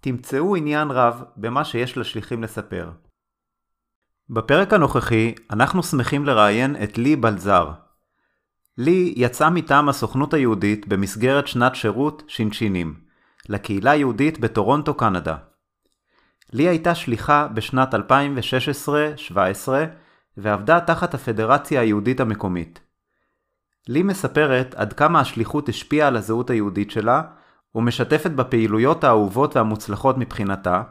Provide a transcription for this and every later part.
תמצאו עניין רב במה שיש לשליחים לספר. בפרק הנוכחי אנחנו שמחים לראיין את לי בלזר. לי יצאה מטעם הסוכנות היהודית במסגרת שנת שירות שינשינים, לקהילה היהודית בטורונטו, קנדה. לי הייתה שליחה בשנת 2016-2017 ועבדה תחת הפדרציה היהודית המקומית. לי מספרת עד כמה השליחות השפיעה על הזהות היהודית שלה, ומשתפת בפעילויות האהובות והמוצלחות מבחינתה.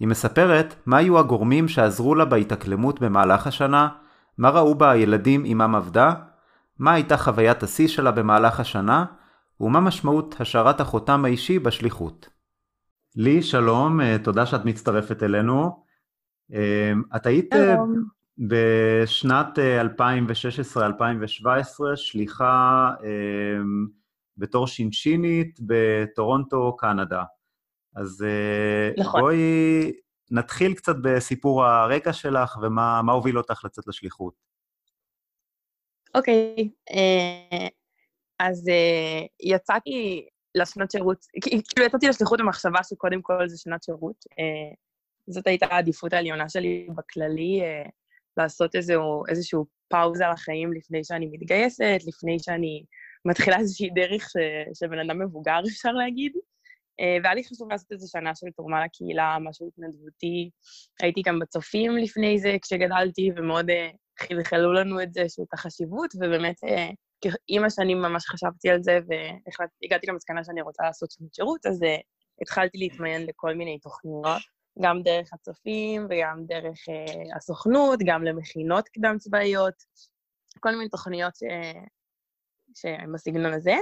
היא מספרת מה היו הגורמים שעזרו לה בהתאקלמות במהלך השנה, מה ראו בה הילדים עמם עבדה, מה הייתה חוויית השיא שלה במהלך השנה, ומה משמעות השארת החותם האישי בשליחות. לי, שלום, אה, תודה שאת מצטרפת אלינו. אה, את היית שלום. בשנת 2016-2017 שליחה בתור שינשינית בטורונטו, קנדה. אז נכון. בואי נתחיל קצת בסיפור הרקע שלך ומה הוביל אותך לצאת לשליחות. אוקיי, okay. אז יצאתי לשנות שירות, כאילו יצאתי לשליחות במחשבה שקודם כל זה שנת שירות. זאת הייתה העדיפות העליונה שלי בכללי, לעשות איזשהו, איזשהו פאוזה לחיים לפני שאני מתגייסת, לפני שאני מתחילה איזושהי דרך ש, שבן אדם מבוגר, אפשר להגיד. אה, והיה לי חשוב לעשות איזו שנה של תרומה לקהילה, משהו התנדבותי. הייתי גם בצופים לפני זה כשגדלתי, ומאוד uh, חלחלו לנו את זה, את החשיבות, ובאמת uh, עם השנים ממש חשבתי על זה, והגעתי למסקנה שאני רוצה לעשות שנות שירות, אז התחלתי להתמיין לכל מיני תוכניות. גם דרך הצופים וגם דרך הסוכנות, גם למכינות קדם צבאיות, כל מיני תוכניות ש... שהן בסגנון הזה.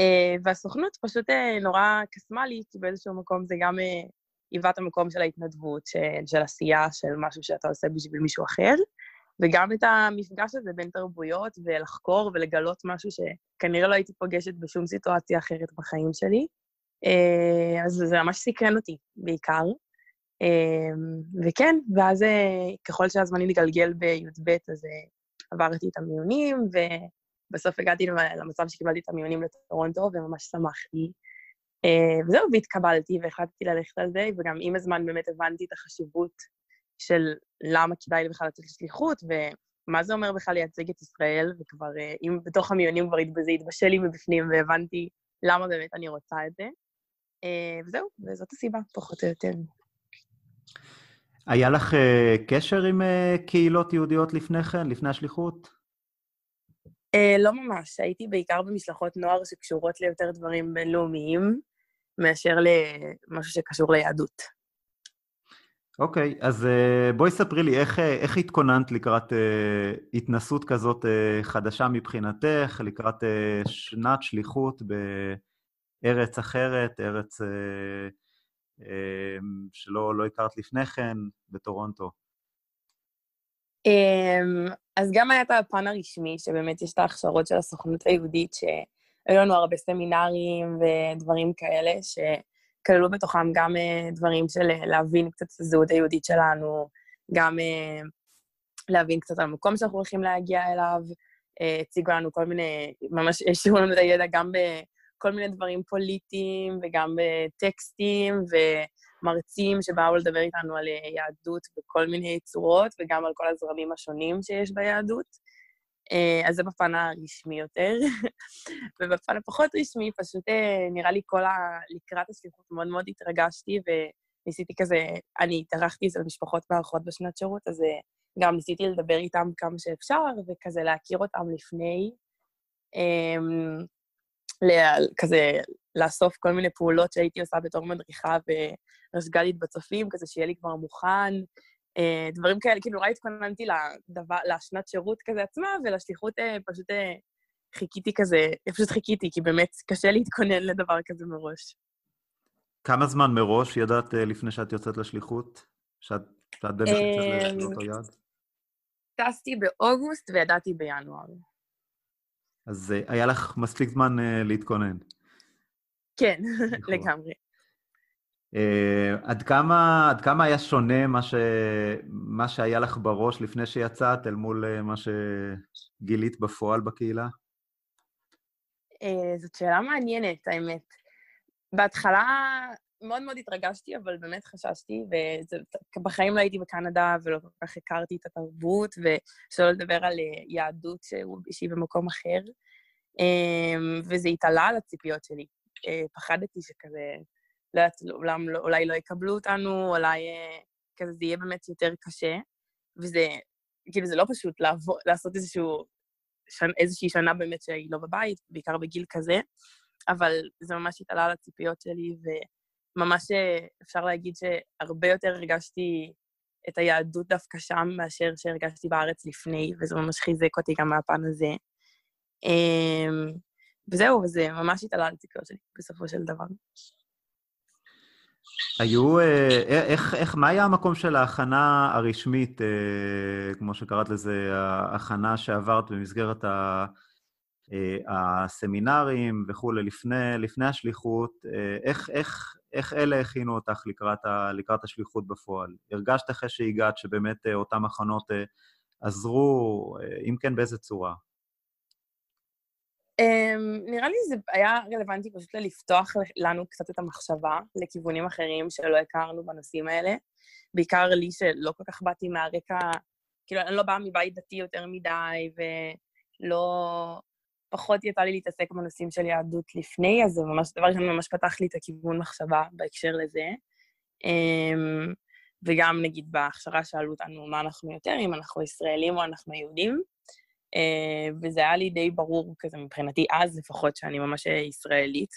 Uh, והסוכנות פשוט uh, נורא קסמה לי, כי באיזשהו מקום זה גם uh, היווה את המקום של ההתנדבות, של, של עשייה, של משהו שאתה עושה בשביל מישהו אחר, וגם את המפגש הזה בין תרבויות, ולחקור ולגלות משהו שכנראה לא הייתי פוגשת בשום סיטואציה אחרת בחיים שלי. אז זה ממש סקרן אותי, בעיקר. וכן, ואז אה, ככל שהזמן התגלגל בי"ב, אז אה, עברתי את המיונים, ובסוף הגעתי למצב שקיבלתי את המיונים לטורונטו, וממש שמחתי. אה, וזהו, והתקבלתי, והחלטתי ללכת על זה, וגם עם הזמן באמת הבנתי את החשיבות של למה כדאי לי בכלל לצאת לשליחות, ומה זה אומר בכלל לייצג את ישראל, וכבר, אם בתוך המיונים כבר זה התבשל לי מבפנים, והבנתי למה באמת אני רוצה את זה. וזהו, וזאת הסיבה, פחות או יותר. היה לך קשר עם קהילות יהודיות לפני כן, לפני השליחות? Uh, לא ממש, הייתי בעיקר במשלחות נוער שקשורות ליותר דברים בינלאומיים, מאשר למשהו שקשור ליהדות. אוקיי, okay, אז uh, בואי ספרי לי איך, איך התכוננת לקראת uh, התנסות כזאת uh, חדשה מבחינתך, לקראת uh, שנת שליחות בארץ אחרת, ארץ... Uh, אמ, שלא לא הכרת לפני כן בטורונטו? אמ, אז גם היה את הפן הרשמי, שבאמת יש את ההכשרות של הסוכנות היהודית, שהיו לנו הרבה סמינרים ודברים כאלה, שכללו בתוכם גם אה, דברים של אה, להבין קצת את הזהות היהודית שלנו, גם אה, להבין קצת על המקום שאנחנו הולכים להגיע אליו, הציגו לנו כל מיני, ממש השאירו לנו את הידע גם בכל מיני דברים פוליטיים וגם בטקסטים ומרצים שבאו לדבר איתנו על אה, יהדות בכל מיני צורות וגם על כל הזרמים השונים שיש ביהדות. אה, אז זה בפן הרשמי יותר. ובפן הפחות רשמי, פשוט נראה לי כל ה... לקראת השליחות מאוד מאוד התרגשתי, וניסיתי כזה, אני התארחתי אצל משפחות מארחות בשנת שירות, אז גם ניסיתי לדבר איתם כמה שאפשר, וכזה להכיר אותם לפני, um, כזה לאסוף כל מיני פעולות שהייתי עושה בתור מדריכה ורסג"לית בצופים, כזה שיהיה לי כבר מוכן. Uh, דברים כאלה, כאילו נורא התכוננתי לדבר, לשנת שירות כזה עצמה, ולשליחות uh, פשוט uh, חיכיתי כזה, פשוט חיכיתי, כי באמת קשה להתכונן לדבר כזה מראש. כמה זמן מראש ידעת לפני שאת יוצאת לשליחות? שאת, שאת באמת יוצאת לאותו יעד? טסתי באוגוסט וידעתי בינואר. אז uh, היה לך מספיק זמן uh, להתכונן. כן, לגמרי. Uh, עד, כמה, עד כמה היה שונה מה, ש, מה שהיה לך בראש לפני שיצאת אל מול uh, מה שגילית בפועל בקהילה? Uh, זאת שאלה מעניינת, האמת. בהתחלה מאוד מאוד התרגשתי, אבל באמת חששתי, ובחיים לא הייתי בקנדה ולא כל כך הכרתי את התרבות, ושלא לדבר על אה, יהדות שהיא במקום אחר. אמ, וזה התעלה על הציפיות שלי. אה, פחדתי שכזה, לא יודעת, אולי, לא, אולי לא יקבלו אותנו, אולי אה, כזה זה יהיה באמת יותר קשה, וזה, כאילו, זה לא פשוט לעבור, לעשות איזשהו, שנ, איזושהי שנה באמת שהיא לא בבית, בעיקר בגיל כזה, אבל זה ממש התעלה על הציפיות שלי, ו... ממש אה, אפשר להגיד שהרבה יותר הרגשתי את היהדות דווקא שם מאשר שהרגשתי בארץ לפני, וזה ממש חיזק אותי גם מהפן הזה. אמ, וזהו, וזה ממש התעלה על ציפיות שלי בסופו של דבר. היו, אה, איך, איך, מה היה המקום של ההכנה הרשמית, אה, כמו שקראת לזה, ההכנה שעברת במסגרת ה... הסמינרים וכולי, לפני, לפני השליחות, איך, איך, איך אלה הכינו אותך לקראת, ה, לקראת השליחות בפועל? הרגשת אחרי שהגעת שבאמת אה, אותם מחנות אה, עזרו, אה, אם כן, באיזה צורה? Um, נראה לי זה היה רלוונטי פשוט לפתוח לנו קצת את המחשבה לכיוונים אחרים שלא הכרנו בנושאים האלה. בעיקר לי שלא כל כך באתי מהרקע, כאילו, אני לא באה מבית דתי יותר מדי, ולא פחות יצא לי להתעסק בנושאים של יהדות לפני, אז זה ממש, דבר ראשון ממש פתח לי את הכיוון מחשבה בהקשר לזה. אמ, וגם, נגיד, בהכשרה שאלו אותנו מה אנחנו יותר, אם אנחנו ישראלים או אנחנו יהודים. אה, וזה היה לי די ברור כזה מבחינתי אז לפחות, שאני ממש ישראלית,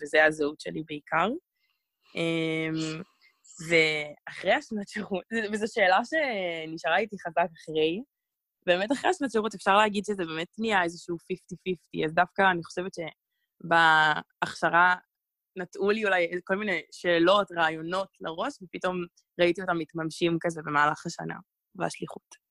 וזה הזהות שלי בעיקר. אמ, ואחרי השנת שירות, וזו שאלה שנשארה איתי חזק אחרי, באמת אחרי השנת שירות אפשר להגיד שזה באמת נהיה איזשהו 50-50, אז דווקא אני חושבת שבהכשרה נטעו לי אולי כל מיני שאלות, רעיונות לראש, ופתאום ראיתי אותם מתממשים כזה במהלך השנה והשליחות.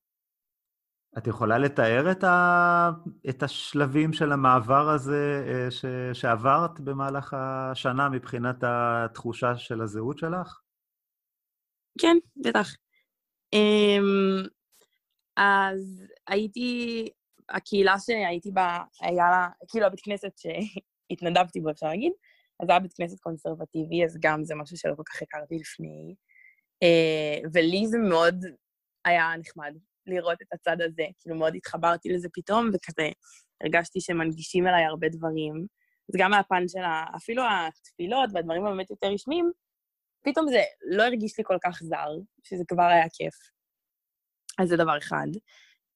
את יכולה לתאר את, ה... את השלבים של המעבר הזה אה, ש... שעברת במהלך השנה מבחינת התחושה של הזהות שלך? כן, בטח. אמ, אז הייתי, הקהילה שהייתי בה, היה לה, כאילו הבית כנסת שהתנדבתי בו, אפשר להגיד, אז היה בית כנסת קונסרבטיבי, אז גם זה משהו שלא כל כך הכרתי לפני. Uh, ולי זה מאוד היה נחמד לראות את הצד הזה, כאילו מאוד התחברתי לזה פתאום, וכזה הרגשתי שמנגישים אליי הרבה דברים. אז גם מהפן של ה, אפילו התפילות והדברים הבאמת יותר רשמיים, פתאום זה לא הרגיש לי כל כך זר, שזה כבר היה כיף. אז זה דבר אחד.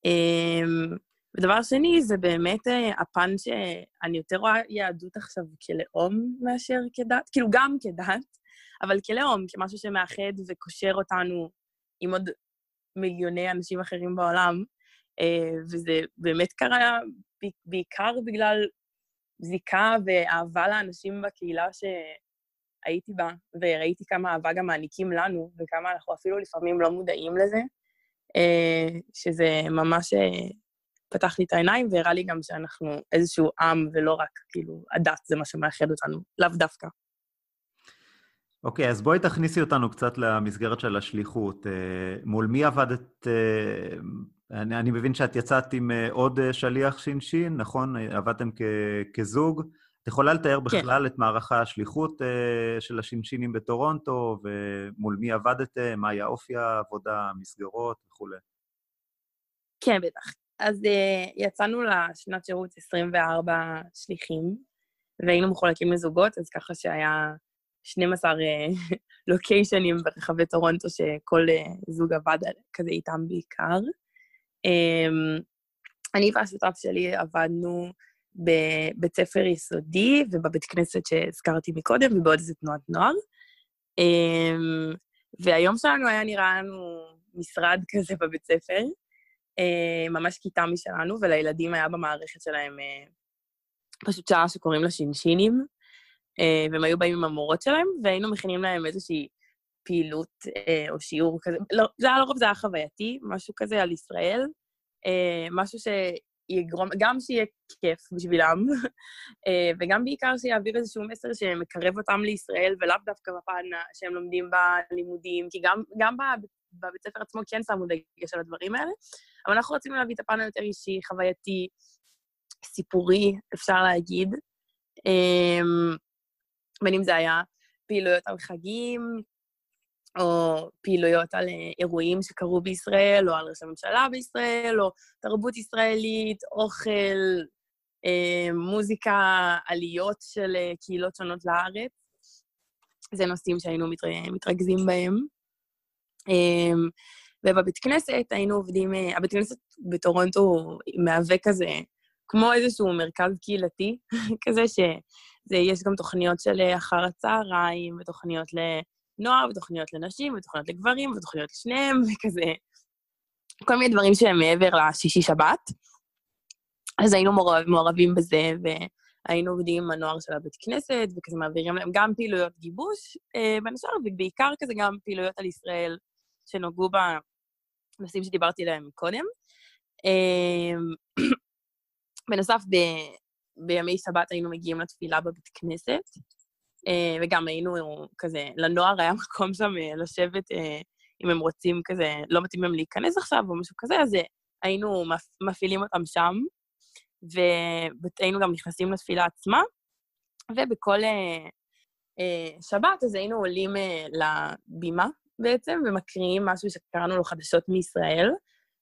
אמ, ודבר שני, זה באמת אה, הפן שאני יותר רואה יהדות עכשיו כלאום מאשר כדת, כאילו גם כדת, אבל כלאום, כמשהו שמאחד וקושר אותנו עם עוד מיליוני אנשים אחרים בעולם, אה, וזה באמת קרה בעיקר בגלל זיקה ואהבה לאנשים בקהילה שהייתי בה, וראיתי כמה אהבה גם מעניקים לנו, וכמה אנחנו אפילו לפעמים לא מודעים לזה. אה, שזה ממש אה, פתח לי את העיניים והראה לי גם שאנחנו איזשהו עם ולא רק, כאילו, הדת זה מה שמאחד אותנו, לאו דווקא. אוקיי, okay, אז בואי תכניסי אותנו קצת למסגרת של השליחות. אה, מול מי עבדת? אני, אני מבין שאת יצאת עם עוד שליח ש"ש, נכון? עבדתם כ, כזוג. את יכולה לתאר כן. בכלל כן. את מערך השליחות של הש"שינים בטורונטו, ומול מי עבדתם, מה היה אופי העבודה, המסגרות וכולי? כן, בטח. אז יצאנו לשנת שירות 24 שליחים, והיינו מחולקים לזוגות, אז ככה שהיה 12 לוקיישנים ברחבי טורונטו שכל אה, זוג עבד כזה איתם בעיקר. אמ, אני והשותף שלי עבדנו בבית ספר יסודי ובבית כנסת שהזכרתי מקודם, ובעוד איזה תנועת נוער. אמ, והיום שלנו היה נראה לנו משרד כזה בבית ספר, אה, ממש כיתה משלנו, ולילדים היה במערכת שלהם אה, פשוט שעה שקוראים לה שינשינים, אה, והם היו באים עם המורות שלהם, והיינו מכינים להם איזושהי פעילות אה, או שיעור כזה. לא, זה היה לרוב, זה היה חווייתי, משהו כזה על ישראל, משהו שיגרום, גם שיהיה כיף בשבילם, וגם בעיקר שיעביר איזשהו מסר שמקרב אותם לישראל, ולאו דווקא בפן שהם לומדים בלימודים, כי גם, גם בבית ספר עצמו כן שמו דגש על הדברים האלה, אבל אנחנו רצינו להביא את הפן היותר אישי, חווייתי, סיפורי, אפשר להגיד. בין אם זה היה פעילויות על חגים, או פעילויות על אה, אירועים שקרו בישראל, או על ראש הממשלה בישראל, או תרבות ישראלית, אוכל, אה, מוזיקה, עליות של אה, קהילות שונות לארץ. זה נושאים שהיינו מתרכזים בהם. ובבית כנסת היינו עובדים, הבית כנסת בטורונטו מהווה כזה, כמו איזשהו מרכז קהילתי, כזה ש... זה, יש גם תוכניות של אה, אחר הצהריים, ותוכניות לנוער, ותוכניות לנשים, ותוכניות לגברים, ותוכניות לשניהם, וכזה, כל מיני דברים שהם מעבר לשישי-שבת. אז היינו מעורב, מעורבים בזה, והיינו עובדים עם הנוער של הבית כנסת, וכזה מעבירים להם גם פעילויות גיבוש, אה, בין השאר, ובעיקר כזה גם פעילויות על ישראל, שנוגעו בנושאים שדיברתי עליהם קודם. אה, בנוסף, בימי שבת היינו מגיעים לתפילה בבית כנסת, וגם היינו כזה, לנוער היה מקום שם אה, לשבת, אה, אם הם רוצים כזה, לא מתאים להם להיכנס עכשיו או משהו כזה, אז היינו מפעילים אותם שם, והיינו גם נכנסים לתפילה עצמה, ובכל שבת אז היינו עולים לבימה בעצם, ומקריאים משהו שקראנו לו חדשות מישראל,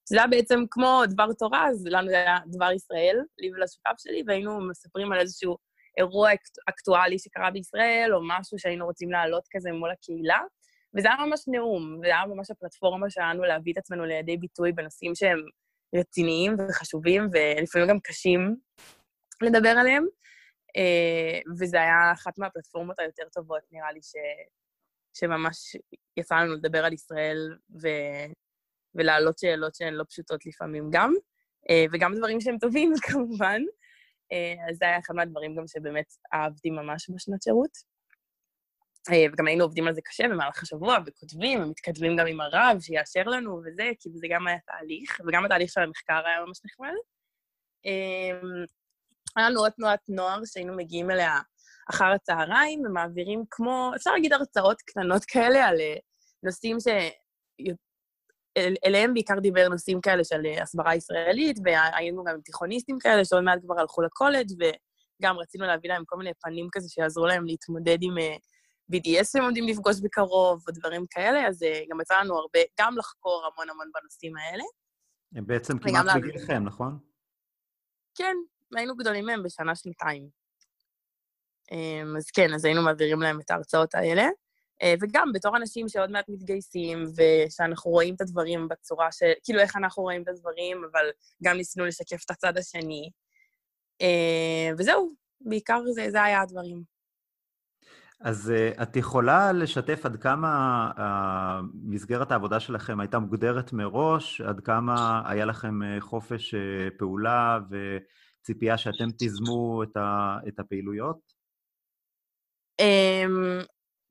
שזה היה בעצם כמו דבר תורה, אז לנו זה היה דבר ישראל, לי ולשותף שלי, והיינו מספרים על איזשהו אירוע אקטואלי שקרה בישראל, או משהו שהיינו רוצים להעלות כזה מול הקהילה. וזה היה ממש נאום, וזה היה ממש הפלטפורמה שלנו להביא את עצמנו לידי ביטוי בנושאים שהם רציניים וחשובים, ולפעמים גם קשים לדבר עליהם. אה, וזה היה אחת מהפלטפורמות היותר טובות, נראה לי, ש... שממש יצא לנו לדבר על ישראל, ו... ולהעלות שאלות שהן לא פשוטות לפעמים גם, אה, וגם דברים שהם טובים, כמובן. אה, אז זה היה אחד מהדברים גם שבאמת אהבתי ממש בשנת שירות. אה, וגם היינו עובדים על זה קשה במהלך השבוע, וכותבים, ומתכתבים גם עם הרב, שיאשר לנו וזה, כי זה גם היה תהליך, וגם התהליך של המחקר היה ממש נחמד. היה לנו עוד תנועת נוער שהיינו מגיעים אליה אחר הצהריים, ומעבירים כמו, אפשר להגיד הרצאות קטנות כאלה על נושאים ש... אל, אליהם בעיקר דיבר נושאים כאלה של אה, הסברה ישראלית, והיינו גם תיכוניסטים כאלה שעוד מעט כבר הלכו לקולג' וגם רצינו להביא להם כל מיני פנים כזה שיעזרו להם להתמודד עם אה, BDS שהם עומדים לפגוש בקרוב, או דברים כאלה, אז uh, גם יצא לנו הרבה, גם לחקור המון המון בנושאים האלה. הם בעצם כמעט בגילכם, נכון? כן, היינו גדולים מהם בשנה-שנתיים. Um, אז כן, אז היינו מעבירים להם את ההרצאות האלה. אה, וגם בתור אנשים שעוד מעט מתגייסים, ושאנחנו רואים את הדברים בצורה של, כאילו איך אנחנו רואים את הדברים, אבל גם ניסינו לשקף את הצד השני. אה, וזהו, בעיקר זה, זה היה הדברים. אז uh, את יכולה לשתף עד כמה מסגרת העבודה שלכם הייתה מוגדרת מראש, עד כמה היה לכם חופש פעולה וציפייה שאתם תיזמו את, הפעילויות? Um,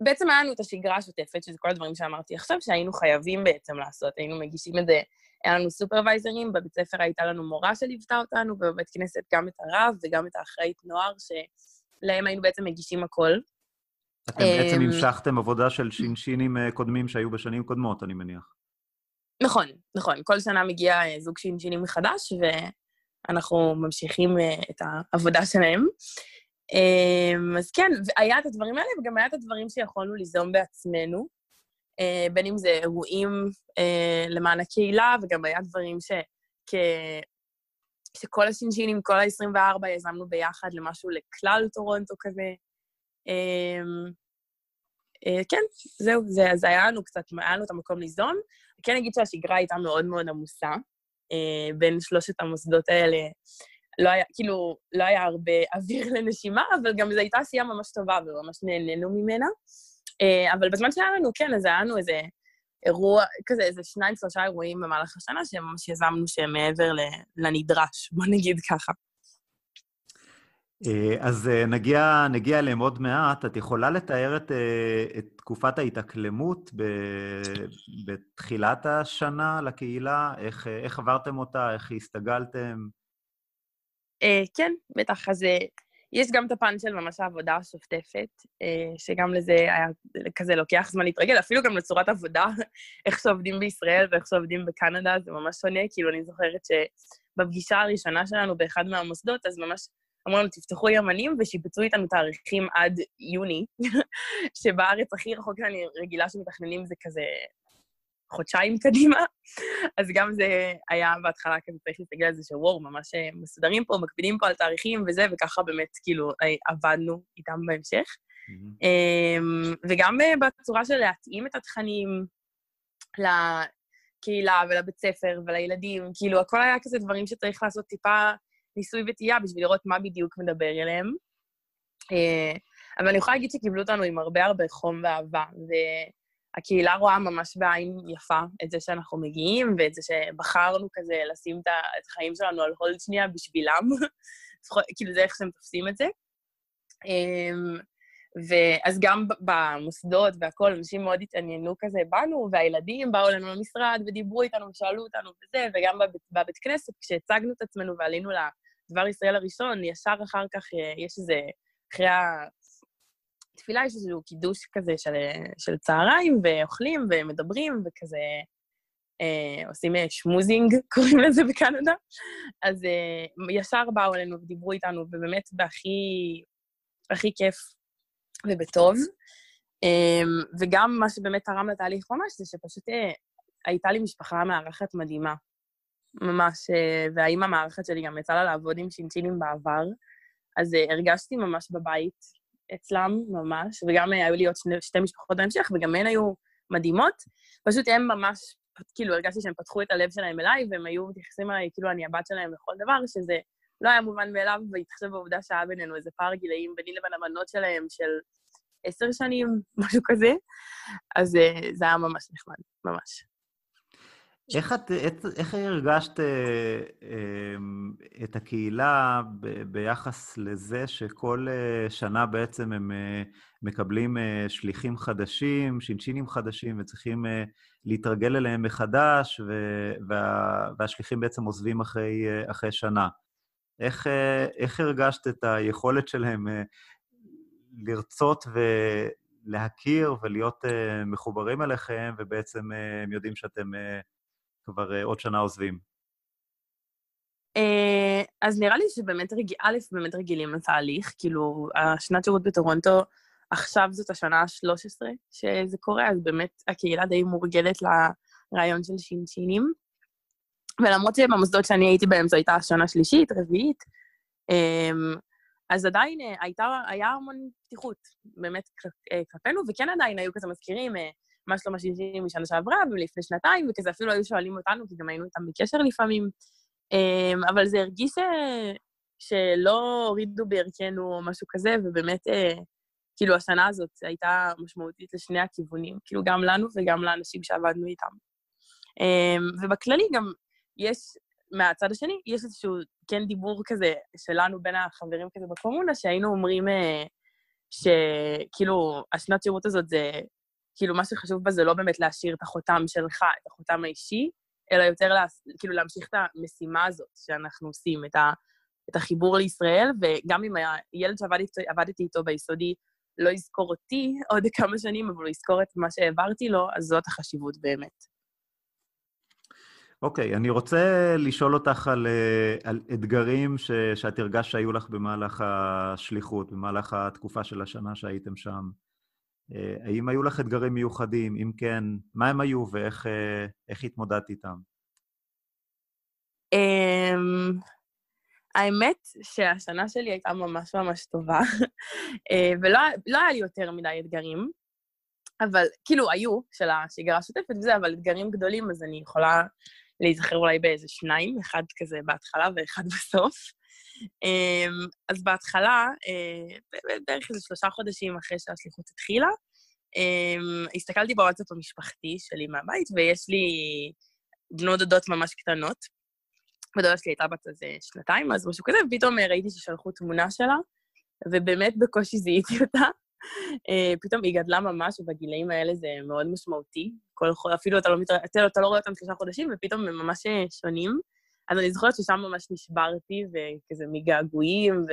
בעצם היה לנו את השגרה השוטפת, שזה כל הדברים שאמרתי עכשיו, שהיינו חייבים בעצם לעשות, היינו מגישים את זה, היה לנו סופרוויזרים, בבית ספר הייתה לנו מורה שליוותה אותנו, ובבית כנסת גם את הרב וגם את האחראית נוער, שלהם היינו בעצם מגישים הכל. אתם בעצם המשכתם עבודה של שינשינים קודמים שהיו בשנים קודמות, אני מניח. נכון, נכון. כל שנה מגיע זוג שינשינים מחדש, ואנחנו ממשיכים את העבודה שלהם. אז כן, היה את הדברים האלה, וגם היה את הדברים שיכולנו ליזום בעצמנו, בין אם זה אירועים למען הקהילה, וגם היה דברים ש... שכל השינשינים, כל ה-24, יזמנו ביחד למשהו לכלל טורונטו כזה. אמ, אה, כן, זהו, זה, זה היה לנו קצת, היה לנו את המקום ליזום. כן אגיד שהשגרה הייתה מאוד מאוד עמוסה. אה, בין שלושת המוסדות האלה, לא היה, כאילו, לא היה הרבה אוויר לנשימה, אבל גם זו הייתה עשייה ממש טובה וממש נהנינו ממנה. אה, אבל בזמן שהיה לנו, כן, אז היה לנו איזה אירוע, כזה איזה שניים, שלושה אירועים במהלך השנה שממש יזמנו שהם מעבר לנדרש, בוא נגיד ככה. אה, אז אה, נגיע, נגיע אליהם עוד מעט. את יכולה לתאר את, את תקופת ההתאקלמות ב, בתחילת השנה לקהילה? איך, איך עברתם אותה? איך הסתגלתם? כן, בטח. אז יש גם את הפן של ממש העבודה השוטפת, שגם לזה היה כזה לוקח זמן להתרגל, אפילו גם לצורת עבודה, איך שעובדים בישראל ואיך שעובדים בקנדה, זה ממש שונה. כאילו, אני זוכרת שבפגישה הראשונה שלנו באחד מהמוסדות, אז ממש אמרו לנו, תפתחו ימנים ושיבצו איתנו תאריכים עד יוני, שבארץ הכי רחוק שאני רגילה שמתכננים זה כזה חודשיים קדימה, אז גם זה היה בהתחלה כזה צריך להסתכל על זה שוואו, ממש אה, מסודרים פה, מקפידים פה על תאריכים וזה, וככה באמת כאילו אה, עבדנו איתם בהמשך. Mm-hmm. וגם אה, בצורה של להתאים את התכנים לקהילה ולבית ספר ולילדים, כאילו, הכל היה כזה דברים שצריך לעשות טיפה ניסוי וטעייה בשביל לראות מה בדיוק מדבר אליהם. אבל אני יכולה להגיד שקיבלו אותנו עם הרבה הרבה חום ואהבה, והקהילה רואה ממש בעין יפה את זה שאנחנו מגיעים, ואת זה שבחרנו כזה לשים את החיים שלנו על הולד שנייה בשבילם, כאילו זה איך שהם תופסים את זה. אמ, ואז גם במוסדות והכול, אנשים מאוד התעניינו כזה בנו, והילדים באו אלינו למשרד ודיברו איתנו ושאלו אותנו וזה, וגם בבית, בבית כנסת, כשהצגנו את עצמנו ועלינו דבר ישראל הראשון, ישר אחר כך אה, יש איזה, אחרי התפילה יש איזשהו קידוש כזה של, של צהריים, ואוכלים ומדברים, וכזה אה, עושים אה, שמוזינג, קוראים לזה בקנדה. אז אה, ישר באו אלינו ודיברו איתנו, ובאמת בהכי הכי כיף ובטוב. אה, וגם מה שבאמת תרם לתהליך ממש, זה שפשוט אה, הייתה לי משפחה מארחת מדהימה. ממש, אה, והאם המערכת שלי גם יצא לה לעבוד עם שינשינים בעבר, אז אה, הרגשתי ממש בבית אצלם, ממש, וגם אה, היו לי עוד שני, שתי משפחות בהמשך, וגם הן היו מדהימות. פשוט הם ממש, כאילו, הרגשתי שהם פתחו את הלב שלהם אליי, והם היו מתייחסים אליי כאילו אני הבת שלהם לכל דבר, שזה לא היה מובן מאליו, והתחשב בעובדה שהיה בינינו איזה פער גילאים ביני לבין הבנות שלהם של עשר שנים, משהו כזה. אז זה היה ממש נחמד, ממש. איך, את, איך הרגשת אה, אמ, את הקהילה ב, ביחס לזה שכל אה, שנה בעצם הם אה, מקבלים שליחים חדשים, שינשינים חדשים, וצריכים להתרגל אליהם מחדש, ו, וה, והשליחים בעצם עוזבים אחרי, אחרי שנה? איך, איך הרגשת את היכולת שלהם לרצות ולהכיר ולהיות מחוברים אליכם, ובעצם הם יודעים שאתם... כבר אה, עוד שנה עוזבים? אה, אז נראה לי שבאמת, רג... א', באמת רגילים לתהליך, כאילו, השנת שירות בטורונטו, עכשיו זאת השנה ה-13 שזה קורה, אז באמת הקהילה די מורגלת לרעיון של שינשינים. ולמרות שבמוסדות שאני הייתי בהם זו הייתה השנה שלישית, רביעית, אמ, אז עדיין אה, הייתה, היה המון פתיחות באמת כלפינו, וכן עדיין היו כזה מזכירים, מה שלום השינשינים משנה שעברה ולפני שנתיים, וכזה אפילו היו שואלים אותנו, כי גם היינו איתם בקשר לפעמים. אמ, אבל זה הרגיש ש... שלא הורידו בערכנו או משהו כזה, ובאמת, אה, כאילו, השנה הזאת הייתה משמעותית לשני הכיוונים, כאילו, גם לנו וגם לאנשים שעבדנו איתם. אמ, ובכללי גם יש, מהצד השני, יש איזשהו, כן, דיבור כזה שלנו בין החברים כזה בקומונה, שהיינו אומרים אה, שכאילו, השנת שירות הזאת זה כאילו, מה שחשוב בה זה לא באמת להשאיר את החותם שלך, את החותם האישי, אלא יותר לה, כאילו להמשיך את המשימה הזאת שאנחנו עושים, את, ה, את החיבור לישראל, וגם עם הילד שעבדתי איתו ביסודי, לא יזכור אותי עוד כמה שנים, אבל הוא יזכור את מה שהעברתי לו, אז זאת החשיבות באמת. אוקיי, okay, אני רוצה לשאול אותך על, אה, על אתגרים ש, שאת הרגשת שהיו לך במהלך השליחות, במהלך התקופה של השנה שהייתם שם. אה, האם היו לך אתגרים מיוחדים? אם כן, מה הם היו ואיך אה, התמודדת איתם? Um, האמת שהשנה שלי הייתה ממש ממש טובה, ולא לא היה לי יותר מדי אתגרים, אבל כאילו היו, של השגרה השוטפת וזה, אבל אתגרים גדולים, אז אני יכולה להיזכר אולי באיזה שניים, אחד כזה בהתחלה ואחד בסוף. אמ, אז בהתחלה, אה, בערך איזה שלושה חודשים אחרי שהשליחות התחילה, אמ, הסתכלתי בוואטסאפ המשפחתי שלי מהבית, ויש לי בנות דודות ממש קטנות. ודודה שלי הייתה בת איזה שנתיים, אז משהו כזה, ופתאום ראיתי ששלחו תמונה שלה, ובאמת בקושי זיהיתי אותה. אה, פתאום היא גדלה ממש, ובגילאים האלה זה מאוד משמעותי. כל, אפילו אתה לא, מתר... אתה לא רואה אותם שלושה חודשים, ופתאום הם ממש אה, שונים. אז אני זוכרת ששם ממש נשברתי, וכזה מגעגועים,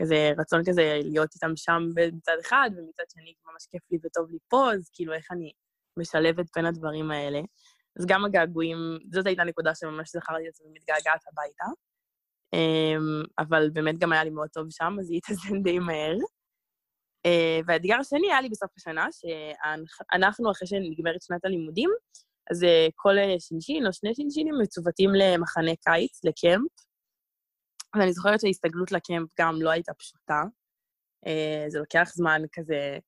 וכזה רצון כזה להיות איתם שם מצד אחד, ומצד שני ממש כיף לי וטוב לי פה, אז כאילו איך אני משלבת בין הדברים האלה. אז גם הגעגועים, זאת הייתה נקודה שממש זכרתי את עצמי מתגעגעת הביתה. אמ, אבל באמת גם היה לי מאוד טוב שם, אז היא התאזן די מהר. אה, והאתגר השני היה לי בסוף השנה, שאנחנו, אחרי שנגמרת שנת הלימודים, אז אה, כל אה, שינשין או שני שינשינים מצוותים למחנה קיץ, לקמפ. ואני זוכרת שההסתגלות לקמפ גם לא הייתה פשוטה. זה לוקח זמן כזה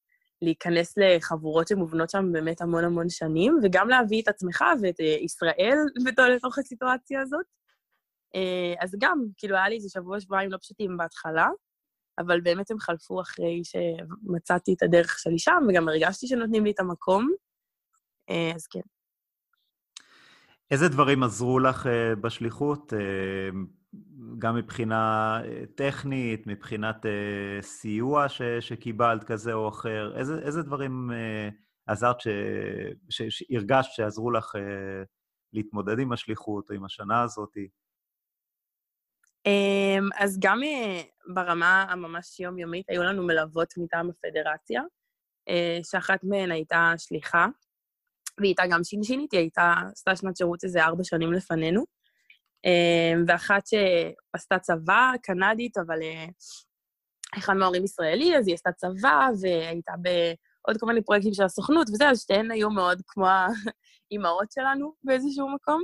להיכנס לחבורות שמובנות שם באמת המון המון שנים, וגם להביא את עצמך ואת ישראל לתוך הסיטואציה הזאת. אז גם, כאילו, היה לי איזה שבוע-שבועיים לא פשוטים בהתחלה, אבל באמת הם חלפו אחרי שמצאתי את הדרך שלי שם, וגם הרגשתי שנותנים לי את המקום, אה, אז כן. איזה דברים עזרו לך אה, בשליחות, אה, גם מבחינה טכנית, מבחינת סיוע ש, שקיבלת כזה או אחר? איזה, איזה דברים עזרת, ש, ש, שהרגשת שעזרו לך להתמודד עם השליחות או עם השנה הזאתי? אמ, אז גם אה, ברמה הממש יומיומית, היו לנו מלוות מטעם הפדרציה, אה, שאחת מהן הייתה שליחה, והיא הייתה גם שינשינית, היא הייתה, עשתה שנת שירות איזה ארבע שנים לפנינו, אמ, ואחת שעשתה צבא, קנדית, אבל אה, אחד מההורים ישראלי, אז היא עשתה צבא, והייתה בעוד כל מיני פרויקטים של הסוכנות וזה, אז שתיהן היו מאוד כמו האימהות שלנו באיזשהו מקום.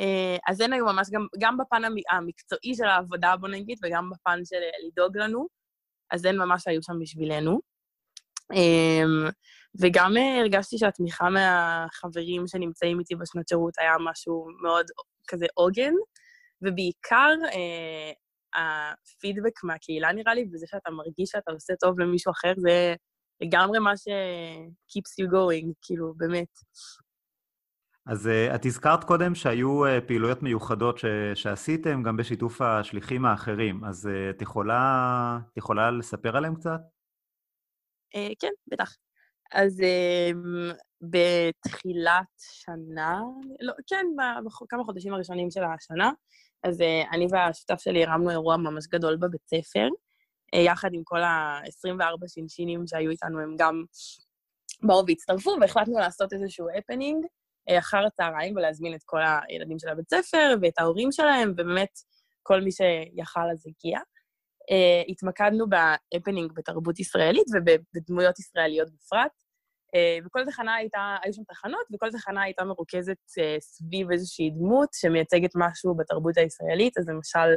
אה, אז הן היו ממש גם, גם בפן המקצועי של העבודה, בוא נגיד, וגם בפן של לדאוג לנו, אז הן ממש היו שם בשבילנו. אמ, וגם אה, הרגשתי שהתמיכה מהחברים שנמצאים איתי בשנות שירות היה משהו מאוד כזה עוגן, ובעיקר אה, הפידבק מהקהילה נראה לי, וזה שאתה מרגיש שאתה עושה טוב למישהו אחר, זה לגמרי מה ש- keeps you going, כאילו, באמת. אז uh, את הזכרת קודם שהיו פעילויות מיוחדות ש, שעשיתם, גם בשיתוף השליחים האחרים, אז את יכולה, את יכולה לספר עליהם קצת? Uh, כן, בטח. אז uh, בתחילת שנה, לא, כן, בכמה חודשים הראשונים של השנה, אז uh, אני והשותף שלי הרמנו אירוע ממש גדול בבית ספר, uh, יחד עם כל ה-24 שינשינים שהיו איתנו, הם גם באו והצטרפו, והחלטנו לעשות איזשהו הפנינג. אה, אחר הצהריים ולהזמין את כל הילדים של הבית ספר ואת ההורים שלהם, ובאמת כל מי שיכל אז הגיע. אה, התמקדנו בהפנינג בתרבות ישראלית ובדמויות ישראליות בפרט, אה, וכל תחנה הייתה, היו שם תחנות, וכל תחנה הייתה מרוכזת אה, סביב איזושהי דמות שמייצגת משהו בתרבות הישראלית, אז למשל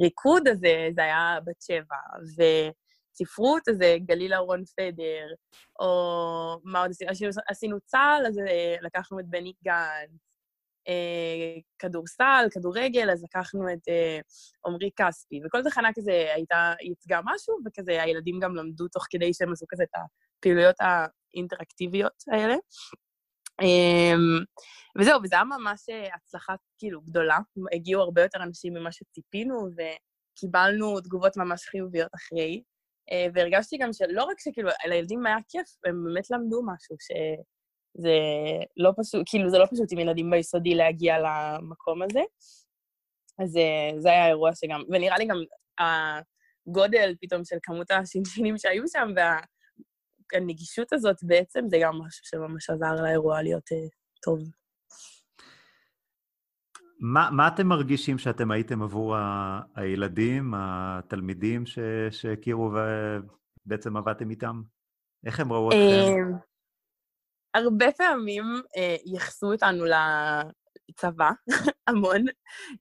ריקוד, אז זה היה בת שבע, ו... ספרות, אז זה גלילה רון פדר, או מה עוד עשינו? עשינו צה"ל, אז לקחנו את בני גנץ. אה, כדורסל, כדורגל, אז לקחנו את אה, עמרי כספי, וכל תחנה כזה הייתה, ייצגה משהו, וכזה הילדים גם למדו תוך כדי שהם עשו כזה את הפעילויות האינטראקטיביות האלה. אמ, וזהו, וזו הייתה ממש הצלחה כאילו גדולה. הגיעו הרבה יותר אנשים ממה שציפינו, וקיבלנו תגובות ממש חיוביות אחרי. אה, והרגשתי גם שלא רק שכאילו, לילדים היה כיף, הם באמת למדו משהו, שזה לא פשוט, כאילו, זה לא פשוט עם ילדים ביסודי להגיע למקום הזה. אז אה, זה היה אירוע שגם, ונראה לי גם הגודל פתאום של כמות השינשינים שהיו שם, והנגישות הזאת בעצם, זה גם משהו שממש עזר לאירוע להיות uh, טוב. מה, מה אתם מרגישים שאתם הייתם עבור ה, הילדים, התלמידים שהכירו ובעצם עבדתם איתם? איך הם ראו אתכם? הרבה פעמים אה, ייחסו אותנו לצבא, המון.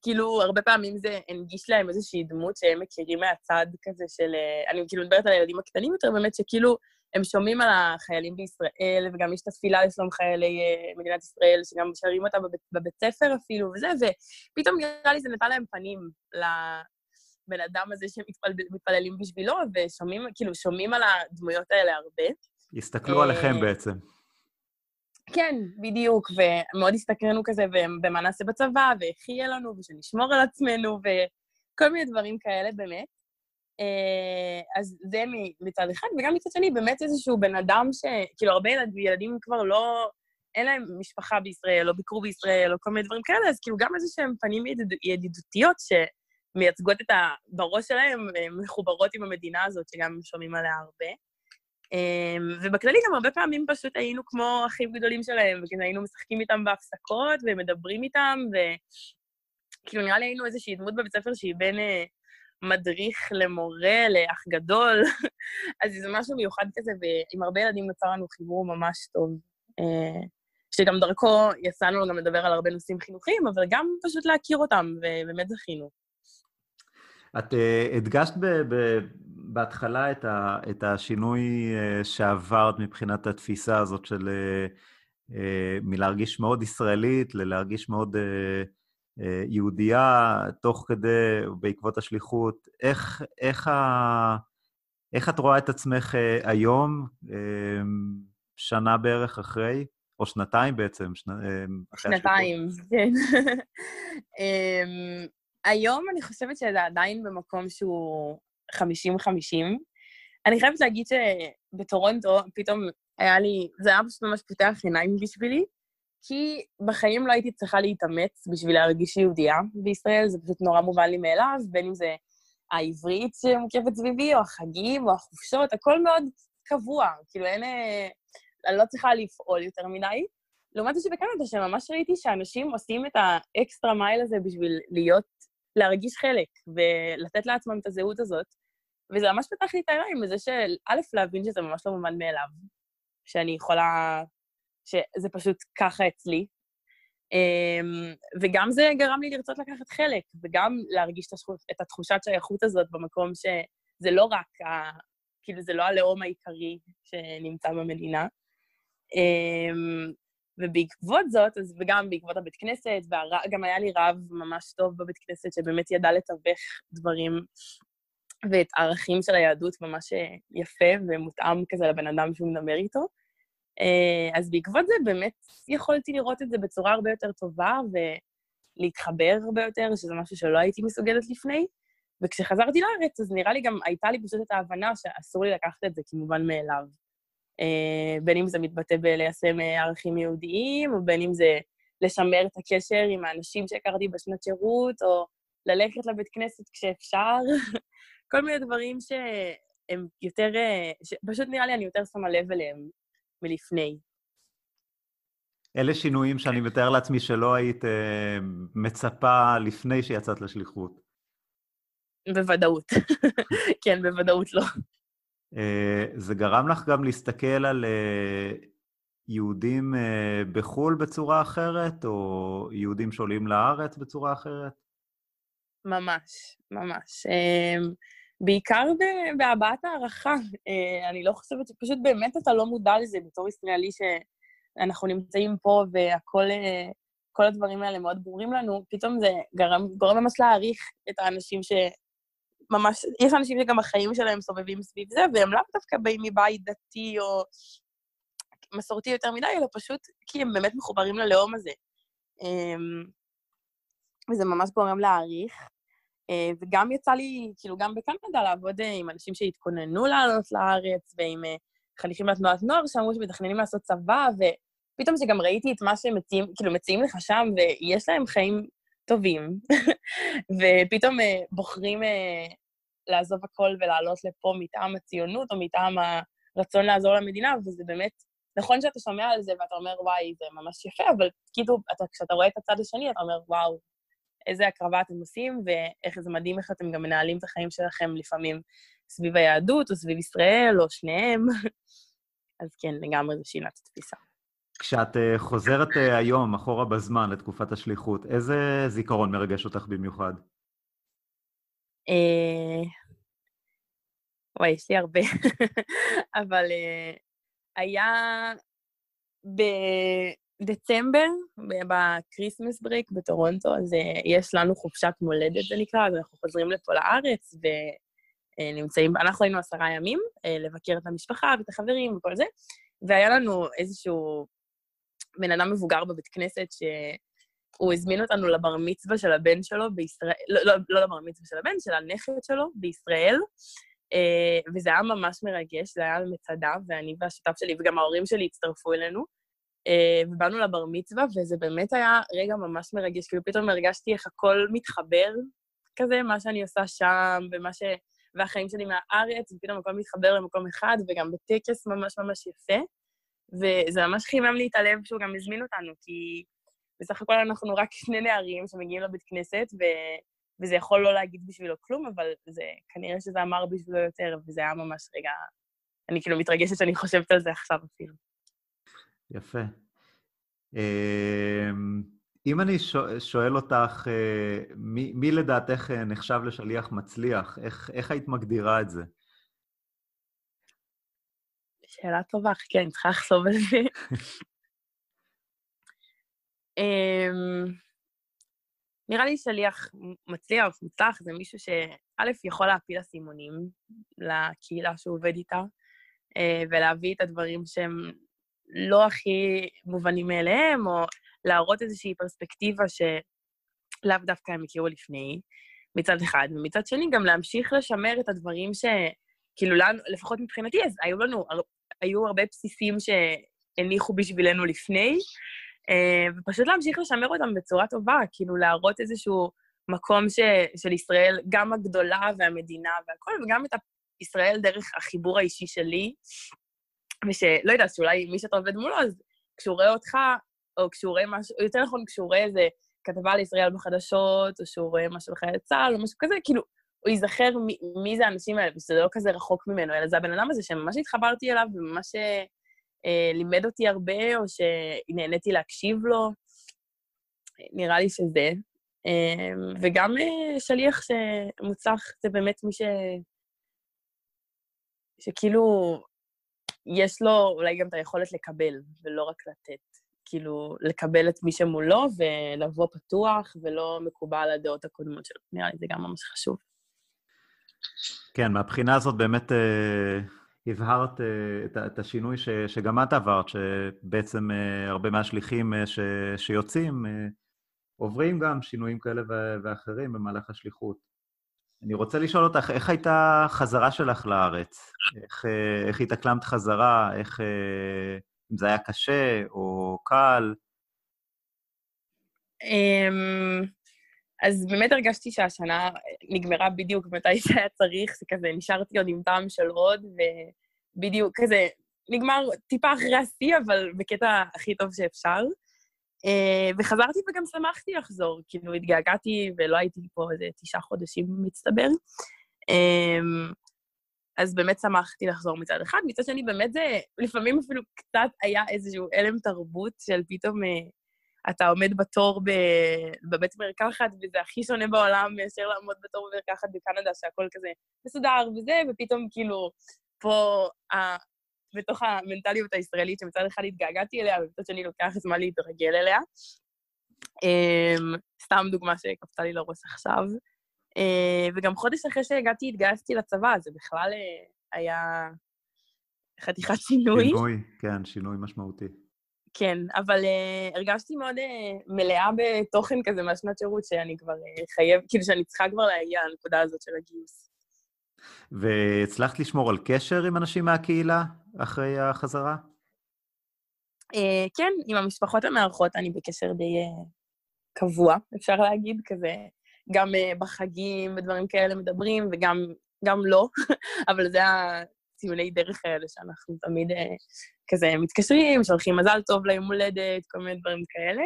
כאילו, הרבה פעמים זה הנגיש להם איזושהי דמות שהם מכירים מהצד כזה של... אה, אני כאילו מדברת על הילדים הקטנים יותר, באמת, שכאילו הם שומעים על החיילים בישראל, וגם יש את התפילה לשלום חיילי אה, מדינת ישראל, שגם שרים אותה בבית, בבית ספר אפילו, וזה, ופתאום נראה לי זה נתן להם פנים לבן אדם הזה שמתפללים בשבילו, ושומעים, כאילו, שומעים על הדמויות האלה הרבה. הסתכלו עליכם בעצם. כן, בדיוק, ומאוד הסתקרנו כזה במה נעשה בצבא, ואיך יהיה לנו, ושנשמור על עצמנו, וכל מיני דברים כאלה באמת. אה, אז זה מצד אחד, וגם מצד שני, באמת איזשהו בן אדם ש... כאילו, הרבה ילד, ילדים כבר לא... אין להם משפחה בישראל, או ביקרו בישראל, או כל מיני דברים כאלה, אז כאילו גם איזה שהם פנים ידיד, ידידותיות שמייצגות את ה... בראש שלהם, מחוברות עם המדינה הזאת, שגם שומעים עליה הרבה. אמ, ובכללי גם הרבה פעמים פשוט היינו כמו אחים גדולים שלהם, וכאילו היינו משחקים איתם בהפסקות ומדברים איתם, וכאילו נראה לי היינו איזושהי דמות בבית ספר שהיא בין אה, מדריך למורה, לאח גדול, אז זה משהו מיוחד כזה, ועם הרבה ילדים נוצר לנו חיבור ממש טוב. אה, שגם דרכו יצאנו גם לדבר על הרבה נושאים חינוכיים, אבל גם פשוט להכיר אותם, ובאמת זכינו. את uh, הדגשת בהתחלה את, ה- את השינוי uh, שעברת מבחינת התפיסה הזאת של uh, מלהרגיש מאוד ישראלית ללהרגיש מאוד יהודייה, תוך כדי, בעקבות השליחות. איך, איך, ה- איך את רואה את עצמך היום, שנה בערך אחרי? או שנתיים בעצם, שנה, שנתיים, כן. היום אני חושבת שזה עדיין במקום שהוא 50-50. אני חייבת להגיד שבטורונטו פתאום היה לי, זה היה פשוט ממש פותח עיניים בשבילי, כי בחיים לא הייתי צריכה להתאמץ בשביל להרגיש יהודייה בישראל, זה פשוט נורא מובן לי מאליו, בין אם זה העברית שמוקפת סביבי, או החגים, או החופשות, הכל מאוד קבוע, כאילו אין... אה, אני לא צריכה לפעול יותר מדי. לעומת זה שבקנדה, שממש ראיתי שאנשים עושים את האקסטרה מייל הזה בשביל להיות להרגיש חלק ולתת לעצמם את הזהות הזאת. וזה ממש פתח לי את העיניים לזה של, א', להבין שזה ממש לא מובן מאליו, שאני יכולה, שזה פשוט ככה אצלי. אמ, וגם זה גרם לי לרצות לקחת חלק, וגם להרגיש את התחושת שייכות הזאת במקום שזה לא רק, ה, כאילו, זה לא הלאום העיקרי שנמצא במדינה. ובעקבות זאת, אז, וגם בעקבות הבית כנסת, וגם היה לי רב ממש טוב בבית כנסת, שבאמת ידע לתווך דברים ואת הערכים של היהדות ממש אה, יפה ומותאם כזה לבן אדם שהוא מדבר איתו. אה, אז בעקבות זה באמת יכולתי לראות את זה בצורה הרבה יותר טובה ולהתחבר הרבה יותר, שזה משהו שלא הייתי מסוגלת לפני. וכשחזרתי לארץ, אז נראה לי גם הייתה לי פשוט את ההבנה שאסור לי לקחת את זה כמובן מאליו. אה, בין אם זה מתבטא בליישם אה, ערכים יהודיים, או בין אם זה לשמר את הקשר עם האנשים שהכרתי בשנת שירות, או ללכת לבית כנסת כשאפשר, כל מיני דברים שהם יותר, אה, שפשוט נראה לי אני יותר שמה לב אליהם מלפני. אלה שינויים שאני מתאר לעצמי שלא היית מצפה לפני שיצאת לשליחות. בוודאות. כן, בוודאות לא. אה, זה גרם לך גם להסתכל על אה, יהודים אה, בחו"ל בצורה אחרת, או יהודים שעולים לארץ בצורה אחרת? ממש, ממש. בעיקר בהבעת הערכה. אני לא חושבת שפשוט באמת אתה לא מודע לזה בתור ישראלי שאנחנו נמצאים פה והכל, כל הדברים האלה מאוד ברורים לנו, פתאום זה גורם ממש להעריך את האנשים ש, ממש, יש אנשים שגם החיים שלהם סובבים סביב זה, והם לאו דווקא באים מבית דתי או מסורתי יותר מדי, אלא פשוט כי הם באמת מחוברים ללאום הזה. אמ, וזה ממש גורם להעריך. אה, וגם יצא לי, כאילו, גם בקנדה לעבוד אה, עם אנשים שהתכוננו לעלות לארץ, ועם אה, חניכים מהתנועת נוער שאמרו שמתכננים לעשות צבא, ופתאום שגם ראיתי את מה שהם מציעים, כאילו, מציעים לך שם, ויש להם חיים טובים, ופתאום uh, בוחרים uh, לעזוב הכל ולעלות לפה מטעם הציונות או מטעם הרצון לעזור למדינה, וזה באמת, נכון שאתה שומע על זה ואתה אומר, וואי, זה ממש יפה, אבל כאילו, אתה, כשאתה רואה את הצד השני, אתה אומר, וואו, איזה הקרבה אתם עושים, ואיך זה מדהים איך אתם גם מנהלים את החיים שלכם לפעמים סביב היהדות, או סביב ישראל, או שניהם. אז כן, לגמרי זה שינה את התפיסה. כשאת uh, חוזרת uh, היום, אחורה בזמן, לתקופת השליחות, איזה זיכרון מרגש אותך במיוחד? Uh, וואי, יש לי הרבה. אבל היה בדצמבר, ב Christmas break בטורונטו, אז יש לנו חופשת מולדת, זה נקרא, אז אנחנו חוזרים לפה לארץ, ונמצאים, אנחנו היינו עשרה ימים, לבקר את המשפחה ואת החברים וכל זה, והיה לנו איזשהו בן אדם מבוגר בבית כנסת, שהוא הזמין אותנו לבר מצווה של הבן שלו בישראל, לא, לא, לא לבר מצווה של הבן, של הנכד שלו בישראל, Uh, וזה היה ממש מרגש, זה היה מצדה, ואני והשותף שלי וגם ההורים שלי הצטרפו אלינו, uh, ובאנו לבר מצווה, וזה באמת היה רגע ממש מרגש, כאילו פתאום הרגשתי איך הכל מתחבר כזה, מה שאני עושה שם, ומה ש... והחיים שלי מהארץ, ופתאום הכל מתחבר למקום אחד, וגם בטקס ממש ממש יפה. וזה ממש חימם לי את הלב שהוא גם הזמין אותנו, כי בסך הכל אנחנו רק שני נערים שמגיעים לבית כנסת, ו... וזה יכול לא להגיד בשבילו כלום, אבל זה כנראה שזה אמר בשבילו יותר, וזה היה ממש רגע... אני כאילו מתרגשת שאני חושבת על זה עכשיו אפילו. יפה. אמ, אם אני שואל אותך, אה, מי, מי לדעתך נחשב לשליח מצליח? איך, איך היית מגדירה את זה? שאלה טובה, חכה, אני צריכה לחשוב על זה. אמ, נראה לי שליח מצליח, מוצלח, זה מישהו שא', יכול להפיל אסימונים לקהילה שהוא עובד איתה, אה, ולהביא את הדברים שהם לא הכי מובנים מאליהם, או להראות איזושהי פרספקטיבה שלאו דווקא הם הכירו לפני, מצד אחד, ומצד שני גם להמשיך לשמר את הדברים ש... כאילו לנו, לפחות מבחינתי, אז היו לנו היו הרבה בסיסים שהניחו בשבילנו לפני, אה, ופשוט להמשיך לשמר אותם בצורה טובה, כאילו להראות איזשהו מקום ש, של ישראל, גם הגדולה והמדינה והכל, וגם את ישראל דרך החיבור האישי שלי, ושלא יודעת, שאולי מי שאתה עובד מולו, אז כשהוא רואה אותך, או כשהוא רואה משהו, יותר נכון, כשהוא רואה איזה כתבה על ישראל בחדשות, או שהוא רואה משהו בחייל צה"ל, או משהו כזה, כאילו, הוא ייזכר מי, מי זה האנשים האלה, ושזה לא כזה רחוק ממנו, אלא זה הבן אדם הזה שממש התחברתי אליו וממש אה, לימד אותי הרבה, או שנהניתי להקשיב לו. נראה לי שזה. אה, וגם אה, שליח שמוצלח זה באמת מי ש... שכאילו יש לו אולי גם את היכולת לקבל, ולא רק לתת. כאילו, לקבל את מי שמולו ולבוא פתוח ולא מקובל על הדעות הקודמות שלו. נראה לי זה גם ממש חשוב. כן, מהבחינה הזאת באמת אה, הבהרת אה, את, את השינוי ש, שגם את עברת, שבעצם אה, הרבה מהשליחים אה, ש, שיוצאים אה, עוברים גם שינויים כאלה ו, ואחרים במהלך השליחות. אני רוצה לשאול אותך, איך הייתה חזרה שלך לארץ? איך, אה, איך התאקלמת חזרה? איך, אה, אם זה היה קשה או קל? Um, אז באמת הרגשתי שהשנה נגמרה בדיוק מתי שהיה צריך, זה כזה, נשארתי עוד עם טעם של עוד, ובדיוק כזה, נגמר טיפה אחרי השיא, אבל בקטע הכי טוב שאפשר. אה, וחזרתי וגם שמחתי לחזור, כאילו התגעגעתי ולא הייתי פה איזה תשעה חודשים מצטבר. אמ, אז באמת שמחתי לחזור מצד אחד. מצד שני, באמת זה, לפעמים אפילו קצת היה איזשהו הלם תרבות של פתאום אה, אתה עומד בתור בבית מרקחת, וזה הכי שונה בעולם מאשר לעמוד בתור בבית מרקחת בקנדה, שהכל כזה מסודר וזה, ופתאום כאילו, פה, ה... בתוך המנטליות הישראלית, שמצד אחד התגעגעתי אליה, ומצד שני לוקח זמן להתרגל אליה. Um, סתם דוגמה שקפצה לי לראש עכשיו. Uh, וגם חודש אחרי שהגעתי, התגייסתי לצבא, זה בכלל uh, היה חתיכת שינוי. שינוי, כן, שינוי משמעותי. כן, אבל uh, הרגשתי מאוד uh, מלאה בתוכן כזה מהשנת שירות, שאני כבר uh, חייב, כאילו שאני צריכה כבר להגיע לנקודה הזאת של הגיוס. והצלחת לשמור על קשר עם אנשים מהקהילה אחרי החזרה? Uh, כן, עם המשפחות המארחות אני בקשר די uh, קבוע, אפשר להגיד, כזה, גם uh, בחגים ודברים כאלה מדברים, וגם גם לא, אבל זה הציוני דרך האלה שאנחנו תמיד אה, כזה מתקשרים, שולחים מזל טוב ליום הולדת, כל מיני דברים כאלה.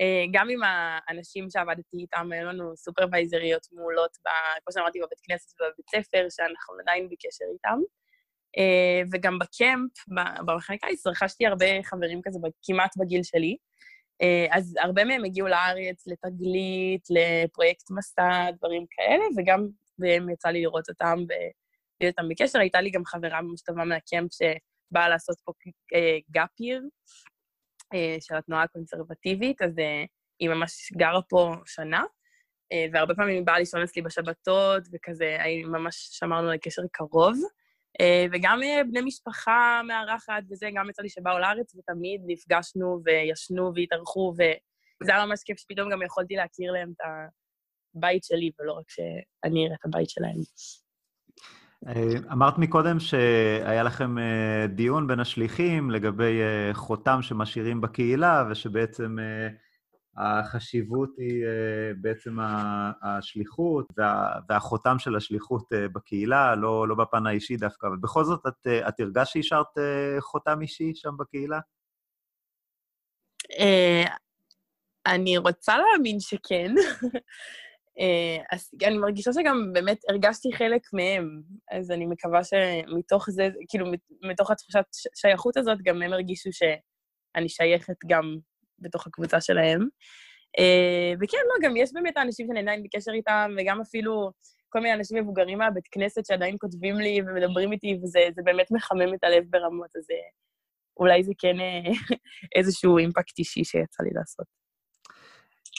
אה, גם עם האנשים שעבדתי איתם, היו לנו סופרוויזריות מעולות, ב, כמו שאמרתי, בבית כנסת ובבית ספר, שאנחנו עדיין בקשר איתם. אה, וגם בקמפ, במחנה קיץ, רכשתי הרבה חברים כזה כמעט בגיל שלי. אז הרבה מהם הגיעו לארץ לתגלית, לפרויקט מסע, דברים כאלה, וגם והם יצא לי לראות אותם איתם בקשר. הייתה לי גם חברה ממש טובה מהקמפ שבאה לעשות פה גאפיר, אה, של התנועה הקונסרבטיבית, אז היא ממש גרה פה שנה, והרבה פעמים היא באה לישון אצלי בשבתות, וכזה, ממש שמרנו על קשר קרוב. אה, וגם אה, בני משפחה מארחת וזה, גם יצא לי שבאו לארץ, ותמיד נפגשנו וישנו והתארחו, וזה היה ממש כיף שפתאום גם יכולתי להכיר להם את הבית שלי, ולא רק שאני אראה את הבית שלהם. אה, אמרת מקודם שהיה לכם דיון בין השליחים לגבי חותם שמשאירים בקהילה, ושבעצם החשיבות היא אה, בעצם השליחות וה, והחותם של השליחות אה, בקהילה, לא, לא בפן האישי דווקא, אבל בכל זאת, את, אה, את הרגשת שהשארת חותם אישי שם בקהילה? אני רוצה להאמין שכן. אז אני מרגישה שגם באמת הרגשתי חלק מהם, אז אני מקווה שמתוך זה, כאילו, מתוך התחושת שייכות הזאת, גם הם הרגישו שאני שייכת גם בתוך הקבוצה שלהם. Uh, וכן, לא, גם יש באמת האנשים שאני עדיין בקשר איתם, וגם אפילו כל מיני אנשים מבוגרים מהבית כנסת שעדיין כותבים לי ומדברים איתי, וזה באמת מחמם את הלב ברמות, אז uh, אולי זה כן איזשהו אימפקט אישי שיצא לי לעשות.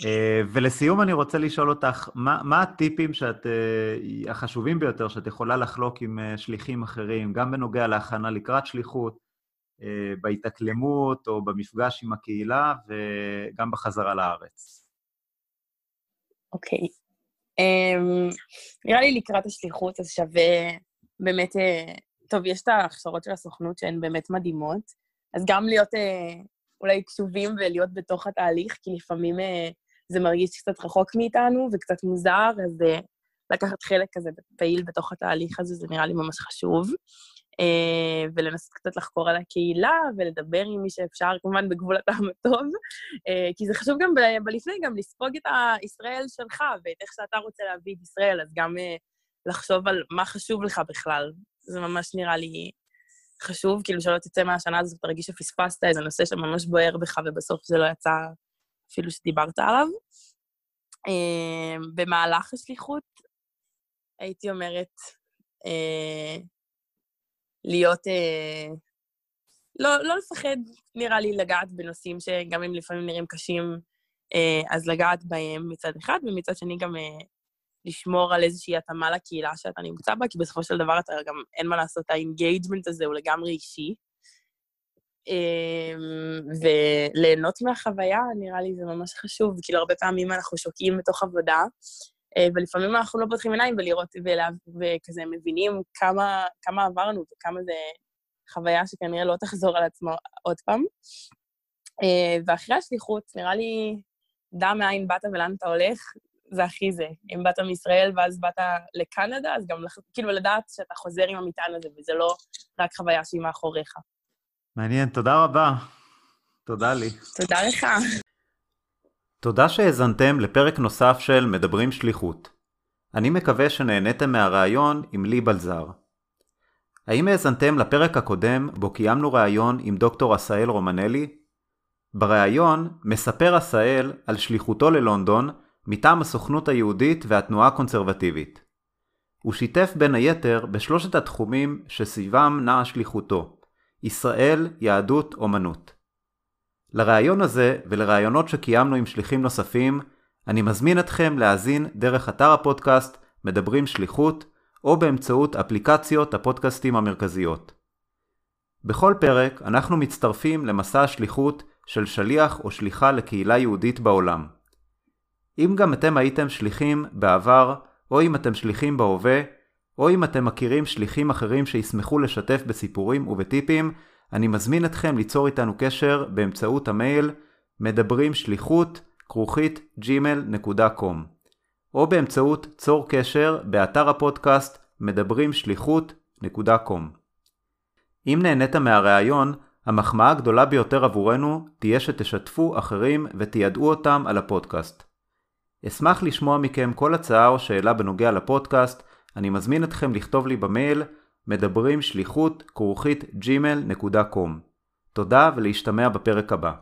Uh, ולסיום אני רוצה לשאול אותך, מה, מה הטיפים שאת, uh, החשובים ביותר שאת יכולה לחלוק עם uh, שליחים אחרים, גם בנוגע להכנה לקראת שליחות, אה, בהתאקלמות או במפגש עם הקהילה וגם בחזרה לארץ. אוקיי. Okay. Um, נראה לי לקראת השליחות, אז שווה באמת, uh, טוב, יש את ההכשרות של הסוכנות שהן באמת מדהימות, אז גם להיות uh, אולי קשובים ולהיות בתוך התהליך, כי לפעמים uh, זה מרגיש קצת רחוק מאיתנו וקצת מוזר, אז uh, לקחת חלק כזה פעיל בתוך התהליך הזה, זה נראה לי ממש חשוב. אה, ולנסות קצת לחקור על הקהילה ולדבר עם מי שאפשר, כמובן בגבול הטעם הטוב, אה, כי זה חשוב גם בלפני, גם לספוג את הישראל שלך ואת איך שאתה רוצה להביא את ישראל, אז גם אה, לחשוב על מה חשוב לך בכלל. זה ממש נראה לי חשוב, כאילו שלא תצא מהשנה הזאת ותרגיש שפספסת איזה נושא שממש בוער בך ובסוף זה לא יצא אפילו שדיברת עליו. במהלך השליחות, הייתי אומרת, להיות... אה, לא, לא לפחד, נראה לי, לגעת בנושאים שגם אם לפעמים נראים קשים, אה, אז לגעת בהם מצד אחד, ומצד שני גם אה, לשמור על איזושהי התאמה לקהילה שאתה נמצא בה, כי בסופו של דבר אתה גם, אין מה לעשות, ה engagement הזה הוא לגמרי אישי. אה, וליהנות מהחוויה, נראה לי זה ממש חשוב, כאילו הרבה פעמים אנחנו שוקעים בתוך עבודה, אה, ולפעמים אנחנו לא פותחים עיניים ולראות, ולה, וכזה מבינים כמה, כמה עברנו וכמה זה חוויה שכנראה לא תחזור על עצמו עוד פעם. אה, ואחרי השליחות, נראה לי, דע מאין באת ולאן אתה הולך, זה הכי זה. אם באת מישראל ואז באת לקנדה, אז גם כאילו לדעת שאתה חוזר עם המטען הזה, וזה לא רק חוויה שהיא מאחוריך. מעניין, תודה רבה. תודה לי. תודה לך. תודה שהאזנתם לפרק נוסף של מדברים שליחות. אני מקווה שנהניתם מהראיון עם לי בלזר. האם האזנתם לפרק הקודם בו קיימנו ראיון עם דוקטור עשאל רומנלי? בראיון מספר עשאל על שליחותו ללונדון מטעם הסוכנות היהודית והתנועה הקונסרבטיבית. הוא שיתף בין היתר בשלושת התחומים שסביבם נעה שליחותו ישראל, יהדות, אומנות. לראיון הזה ולראיונות שקיימנו עם שליחים נוספים, אני מזמין אתכם להאזין דרך אתר הפודקאסט מדברים שליחות, או באמצעות אפליקציות הפודקאסטים המרכזיות. בכל פרק אנחנו מצטרפים למסע השליחות של שליח או שליחה לקהילה יהודית בעולם. אם גם אתם הייתם שליחים בעבר, או אם אתם שליחים בהווה, או אם אתם מכירים שליחים אחרים שישמחו לשתף בסיפורים ובטיפים, אני מזמין אתכם ליצור איתנו קשר באמצעות המייל מדברים שליחות כרוכית gmail.com או באמצעות צור קשר באתר הפודקאסט מדבריםשליחות.com. אם נהנית מהראיון, המחמאה הגדולה ביותר עבורנו תהיה שתשתפו אחרים ותיידעו אותם על הפודקאסט. אשמח לשמוע מכם כל הצעה או שאלה בנוגע לפודקאסט, אני מזמין אתכם לכתוב לי במייל מדברים שליחות כרוכית gmail.com. תודה ולהשתמע בפרק הבא.